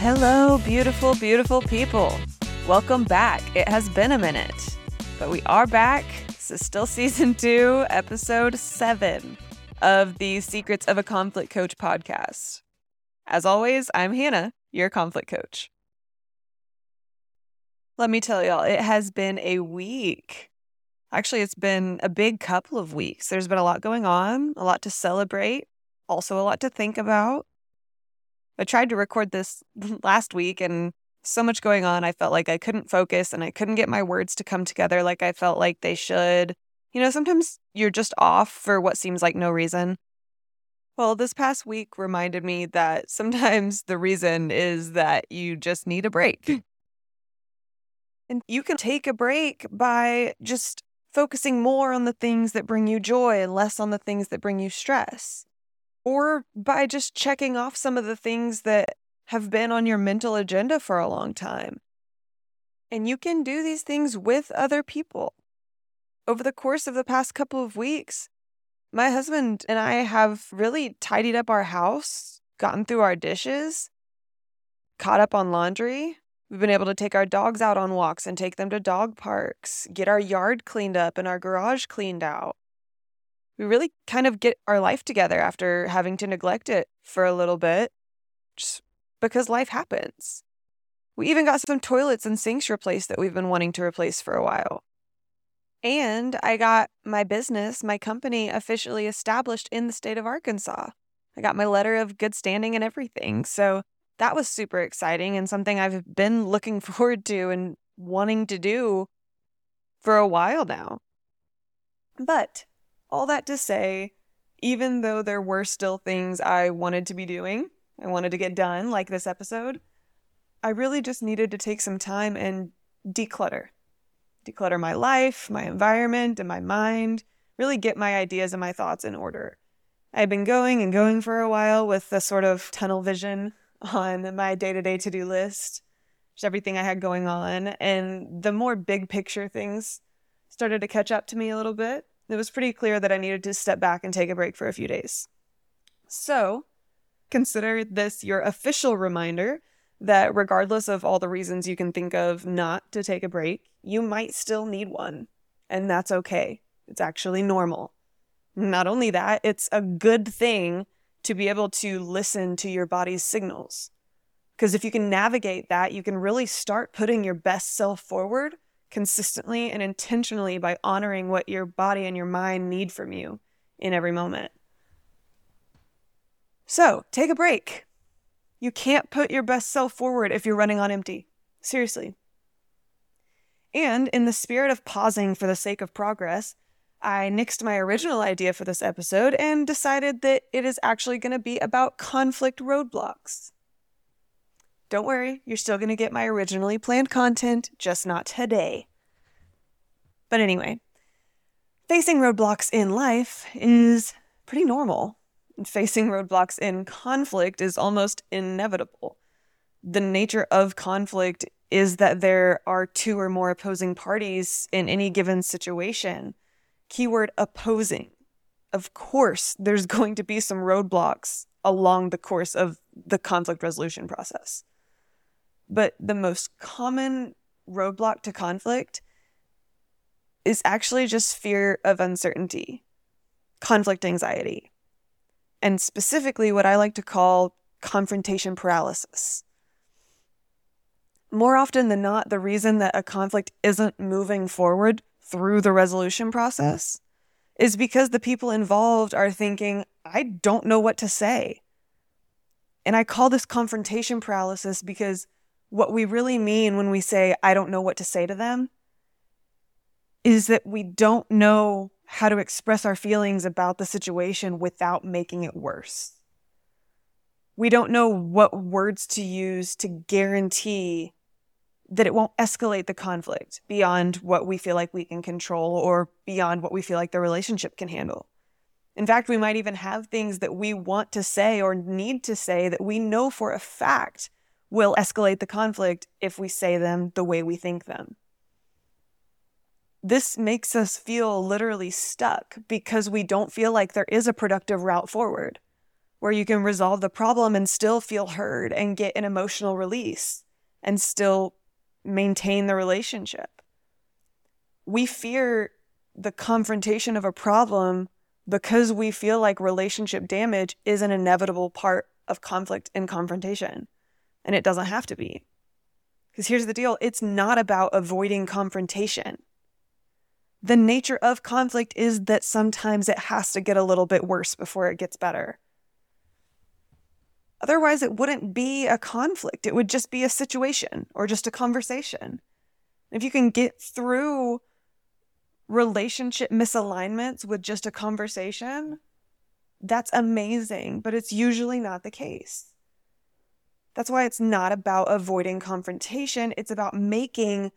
Hello, beautiful, beautiful people. Welcome back. It has been a minute, but we are back. This is still season two, episode seven of the Secrets of a Conflict Coach podcast. As always, I'm Hannah, your conflict coach. Let me tell y'all, it has been a week. Actually, it's been a big couple of weeks. There's been a lot going on, a lot to celebrate, also a lot to think about. I tried to record this last week and so much going on. I felt like I couldn't focus and I couldn't get my words to come together like I felt like they should. You know, sometimes you're just off for what seems like no reason. Well, this past week reminded me that sometimes the reason is that you just need a break. and you can take a break by just focusing more on the things that bring you joy and less on the things that bring you stress or by just checking off some of the things that have been on your mental agenda for a long time. And you can do these things with other people. Over the course of the past couple of weeks, my husband and I have really tidied up our house, gotten through our dishes, caught up on laundry. We've been able to take our dogs out on walks and take them to dog parks, get our yard cleaned up and our garage cleaned out we really kind of get our life together after having to neglect it for a little bit just because life happens. We even got some toilets and sinks replaced that we've been wanting to replace for a while. And I got my business, my company officially established in the state of Arkansas. I got my letter of good standing and everything. So that was super exciting and something I've been looking forward to and wanting to do for a while now. But all that to say, even though there were still things I wanted to be doing, I wanted to get done, like this episode, I really just needed to take some time and declutter. Declutter my life, my environment, and my mind, really get my ideas and my thoughts in order. I've been going and going for a while with the sort of tunnel vision on my day to day to do list, just everything I had going on. And the more big picture things started to catch up to me a little bit it was pretty clear that I needed to step back and take a break for a few days. So, consider this your official reminder that regardless of all the reasons you can think of not to take a break, you might still need one. And that's okay. It's actually normal. Not only that, it's a good thing to be able to listen to your body's signals. Because if you can navigate that, you can really start putting your best self forward consistently and intentionally by honoring what your body and your mind need from you in every moment. So, take a break. You can't put your best self forward if you're running on empty. Seriously. And in the spirit of pausing for the sake of progress, I nixed my original idea for this episode and decided that it is actually going to be about conflict roadblocks. Don't worry, you're still going to get my originally planned content, just not today. But anyway, facing roadblocks in life is pretty normal. Facing roadblocks in conflict is almost inevitable. The nature of conflict is that there are two or more opposing parties in any given situation. Keyword opposing. Of course, there's going to be some roadblocks along the course of the conflict resolution process. But the most common roadblock to conflict is actually just fear of uncertainty, conflict anxiety, and specifically what I like to call confrontation paralysis. More often than not, the reason that a conflict isn't moving forward through the resolution process is because the people involved are thinking, I don't know what to say. And I call this confrontation paralysis because what we really mean when we say, I don't know what to say to them, is that we don't know how to express our feelings about the situation without making it worse. We don't know what words to use to guarantee that it won't escalate the conflict beyond what we feel like we can control or beyond what we feel like the relationship can handle. In fact, we might even have things that we want to say or need to say that we know for a fact will escalate the conflict if we say them the way we think them. This makes us feel literally stuck because we don't feel like there is a productive route forward. where you can resolve the problem and still feel heard and get an emotional release and still maintain the relationship. We fear the confrontation of a problem because we feel like relationship damage is an inevitable part of conflict and confrontation. And it doesn't have to be. Because here's the deal it's not about avoiding confrontation. The nature of conflict is that sometimes it has to get a little bit worse before it gets better. Otherwise, it wouldn't be a conflict. It would just be a situation or just a conversation. If you can get through relationship misalignments with just a conversation, that's amazing, but it's usually not the case. That's why it's not about avoiding confrontation, it's about making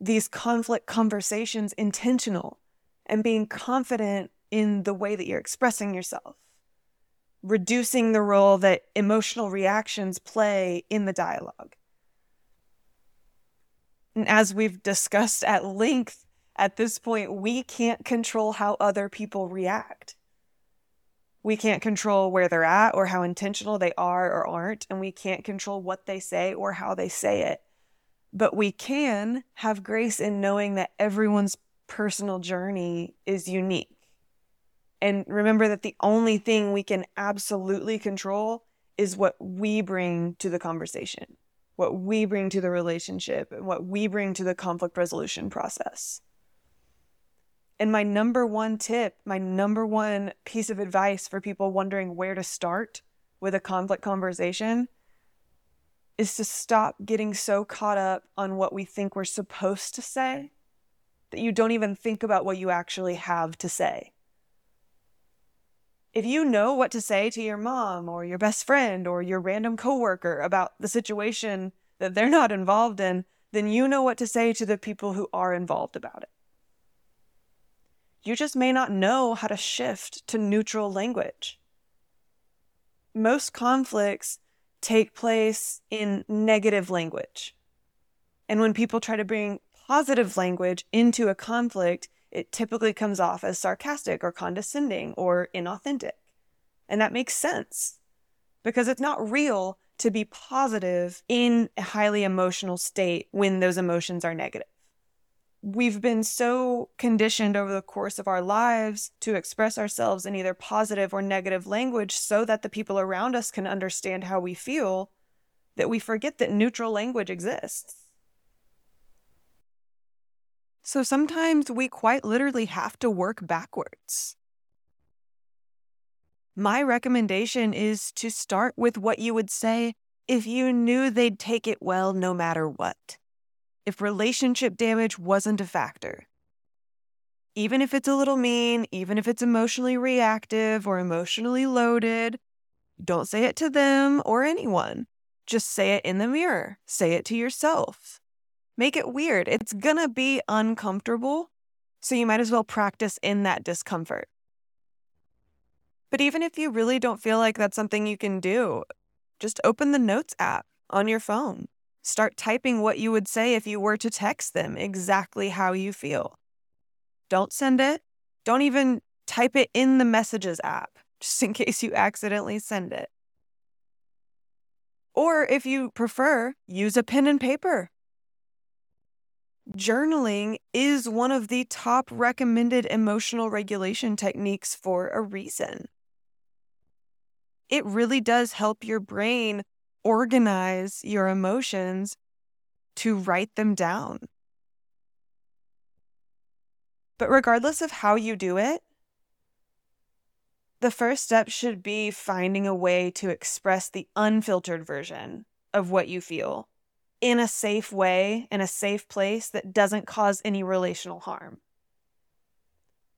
these conflict conversations intentional and being confident in the way that you're expressing yourself, reducing the role that emotional reactions play in the dialogue. And as we've discussed at length at this point, we can't control how other people react. We can't control where they're at or how intentional they are or aren't, and we can't control what they say or how they say it. But we can have grace in knowing that everyone's personal journey is unique. And remember that the only thing we can absolutely control is what we bring to the conversation, what we bring to the relationship, and what we bring to the conflict resolution process. And my number one tip, my number one piece of advice for people wondering where to start with a conflict conversation is to stop getting so caught up on what we think we're supposed to say that you don't even think about what you actually have to say. If you know what to say to your mom or your best friend or your random coworker about the situation that they're not involved in, then you know what to say to the people who are involved about it. You just may not know how to shift to neutral language. Most conflicts take place in negative language. And when people try to bring positive language into a conflict, it typically comes off as sarcastic or condescending or inauthentic. And that makes sense because it's not real to be positive in a highly emotional state when those emotions are negative we've been so conditioned over the course of our lives to express ourselves in either positive or negative language so that the people around us can understand how we feel that we forget that neutral language exists. So sometimes we quite literally have to work backwards. My recommendation is to start with what you would say if you knew they'd take it well no matter what if relationship damage wasn't a factor. Even if it's a little mean, even if it's emotionally reactive or emotionally loaded, don't say it to them or anyone. Just say it in the mirror. Say it to yourself. Make it weird. It's gonna be uncomfortable, so you might as well practice in that discomfort. But even if you really don't feel like that's something you can do, just open the Notes app on your phone. Start typing what you would say if you were to text them exactly how you feel. Don't send it. Don't even type it in the messages app, just in case you accidentally send it. Or if you prefer, use a pen and paper. Journaling is one of the top recommended emotional regulation techniques for a reason. It really does help your brain organize your emotions to write them down. But regardless of how you do it, the first step should be finding a way to express the unfiltered version of what you feel in a safe way, in a safe place that doesn't cause any relational harm.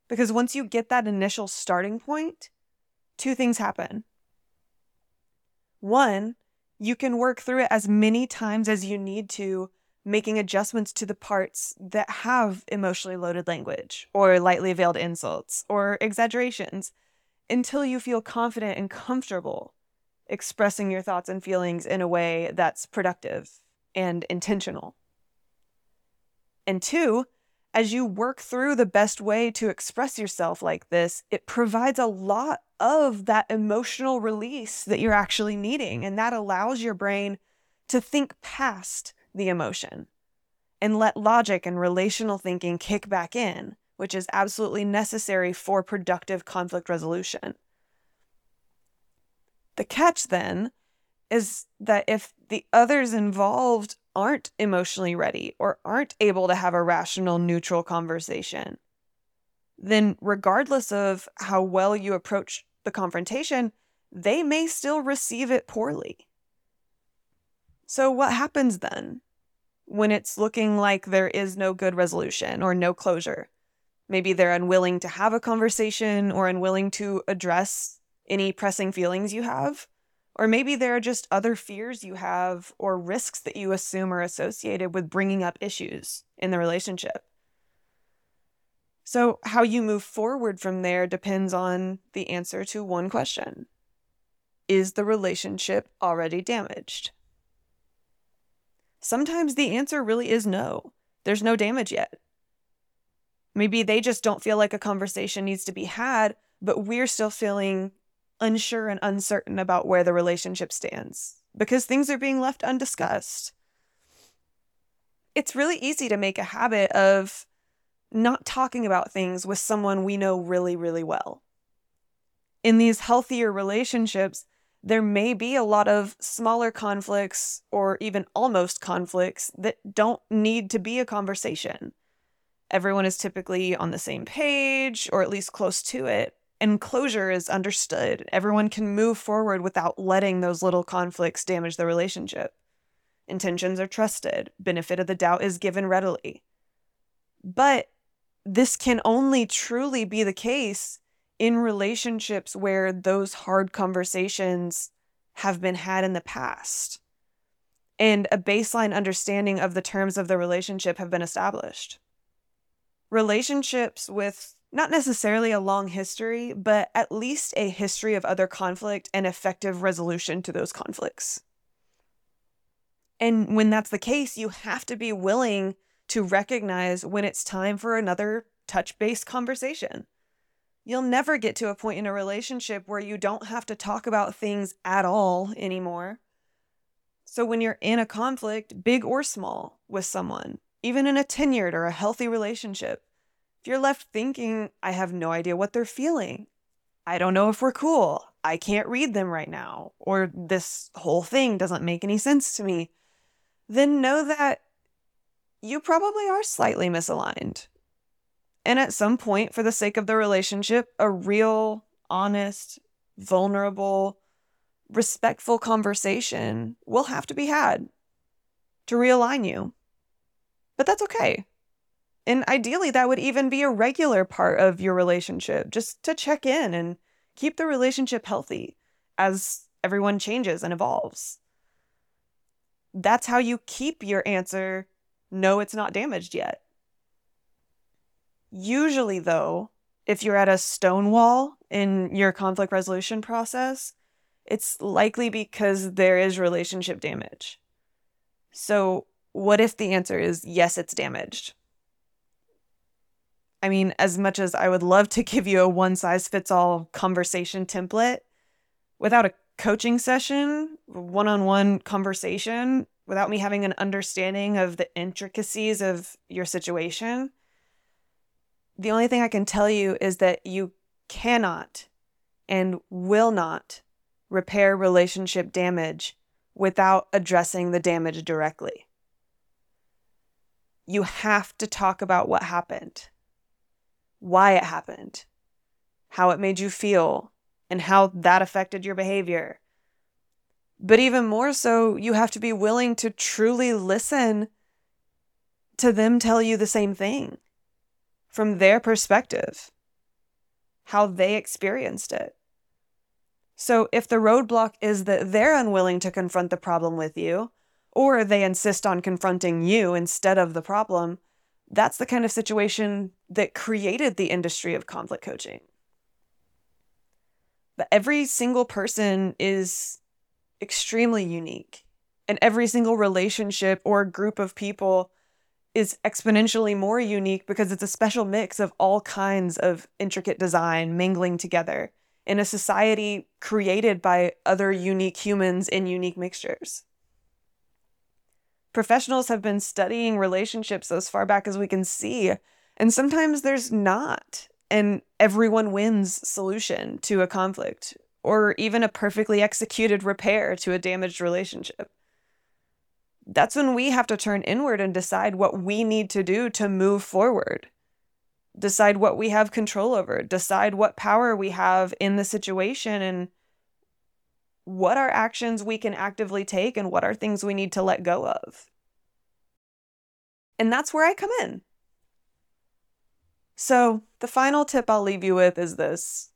Because once you get that initial starting point, two things happen. One, you can work through it as many times as you need to, making adjustments to the parts that have emotionally loaded language or lightly veiled insults or exaggerations until you feel confident and comfortable expressing your thoughts and feelings in a way that's productive and intentional. And two, as you work through the best way to express yourself like this, it provides a lot of that emotional release that you're actually needing. And that allows your brain to think past the emotion and let logic and relational thinking kick back in, which is absolutely necessary for productive conflict resolution. The catch then is that if the others involved aren't emotionally ready or aren't able to have a rational, neutral conversation, then regardless of how well you approach the confrontation, they may still receive it poorly. So, what happens then when it's looking like there is no good resolution or no closure? Maybe they're unwilling to have a conversation or unwilling to address any pressing feelings you have. Or maybe there are just other fears you have or risks that you assume are associated with bringing up issues in the relationship. So, how you move forward from there depends on the answer to one question Is the relationship already damaged? Sometimes the answer really is no. There's no damage yet. Maybe they just don't feel like a conversation needs to be had, but we're still feeling unsure and uncertain about where the relationship stands because things are being left undiscussed. It's really easy to make a habit of not talking about things with someone we know really, really well. In these healthier relationships, there may be a lot of smaller conflicts or even almost conflicts that don't need to be a conversation. Everyone is typically on the same page or at least close to it and closure is understood. Everyone can move forward without letting those little conflicts damage the relationship. Intentions are trusted, benefit of the doubt is given readily. But this can only truly be the case in relationships where those hard conversations have been had in the past and a baseline understanding of the terms of the relationship have been established. Relationships with not necessarily a long history, but at least a history of other conflict and effective resolution to those conflicts. And when that's the case, you have to be willing to recognize when it's time for another touch based conversation. You'll never get to a point in a relationship where you don't have to talk about things at all anymore. So, when you're in a conflict, big or small, with someone, even in a tenured or a healthy relationship, you're left thinking, I have no idea what they're feeling, I don't know if we're cool, I can't read them right now, or this whole thing doesn't make any sense to me, then know that you probably are slightly misaligned. And at some point, for the sake of the relationship, a real, honest, vulnerable, respectful conversation will have to be had to realign you. But that's okay. And ideally, that would even be a regular part of your relationship, just to check in and keep the relationship healthy as everyone changes and evolves. That's how you keep your answer no, it's not damaged yet. Usually, though, if you're at a stone wall in your conflict resolution process, it's likely because there is relationship damage. So, what if the answer is yes, it's damaged? I mean, as much as I would love to give you a one size fits all conversation template, without a coaching session, one on one conversation, without me having an understanding of the intricacies of your situation, the only thing I can tell you is that you cannot and will not repair relationship damage without addressing the damage directly. You have to talk about what happened why it happened, how it made you feel, and how that affected your behavior. But even more so, you have to be willing to truly listen to them tell you the same thing from their perspective, how they experienced it. So if the roadblock is that they're unwilling to confront the problem with you, or they insist on confronting you instead of the problem, that's the kind of situation that created the industry of conflict coaching. But every single person is extremely unique, and every single relationship or group of people is exponentially more unique because it's a special mix of all kinds of intricate design mingling together in a society created by other unique humans in unique mixtures. Professionals have been studying relationships as far back as we can see, and sometimes there's not an everyone wins solution to a conflict or even a perfectly executed repair to a damaged relationship. That's when we have to turn inward and decide what we need to do to move forward decide what we have control over, decide what power we have in the situation and what are actions we can actively take and what are things we need to let go of. And that's where I come in. So, the final tip I'll leave you with is this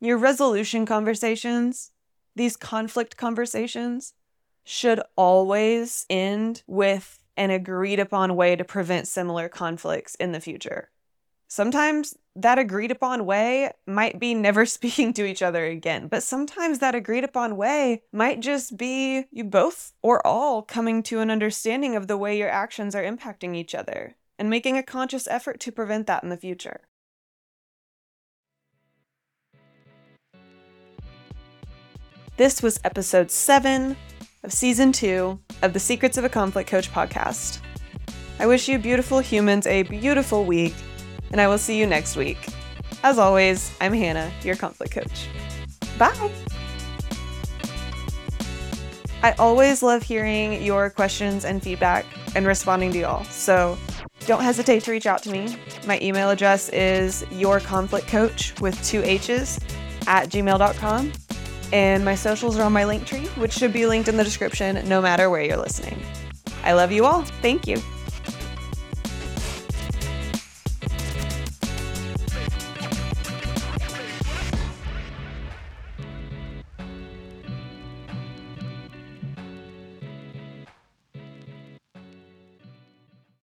your resolution conversations, these conflict conversations, should always end with an agreed upon way to prevent similar conflicts in the future. Sometimes that agreed upon way might be never speaking to each other again, but sometimes that agreed upon way might just be you both or all coming to an understanding of the way your actions are impacting each other and making a conscious effort to prevent that in the future. This was episode seven of season two of the Secrets of a Conflict Coach podcast. I wish you beautiful humans a beautiful week and I will see you next week. As always, I'm Hannah, your conflict coach. Bye. I always love hearing your questions and feedback and responding to y'all. So don't hesitate to reach out to me. My email address is yourconflictcoach with two H's at gmail.com. And my socials are on my link tree, which should be linked in the description no matter where you're listening. I love you all. Thank you.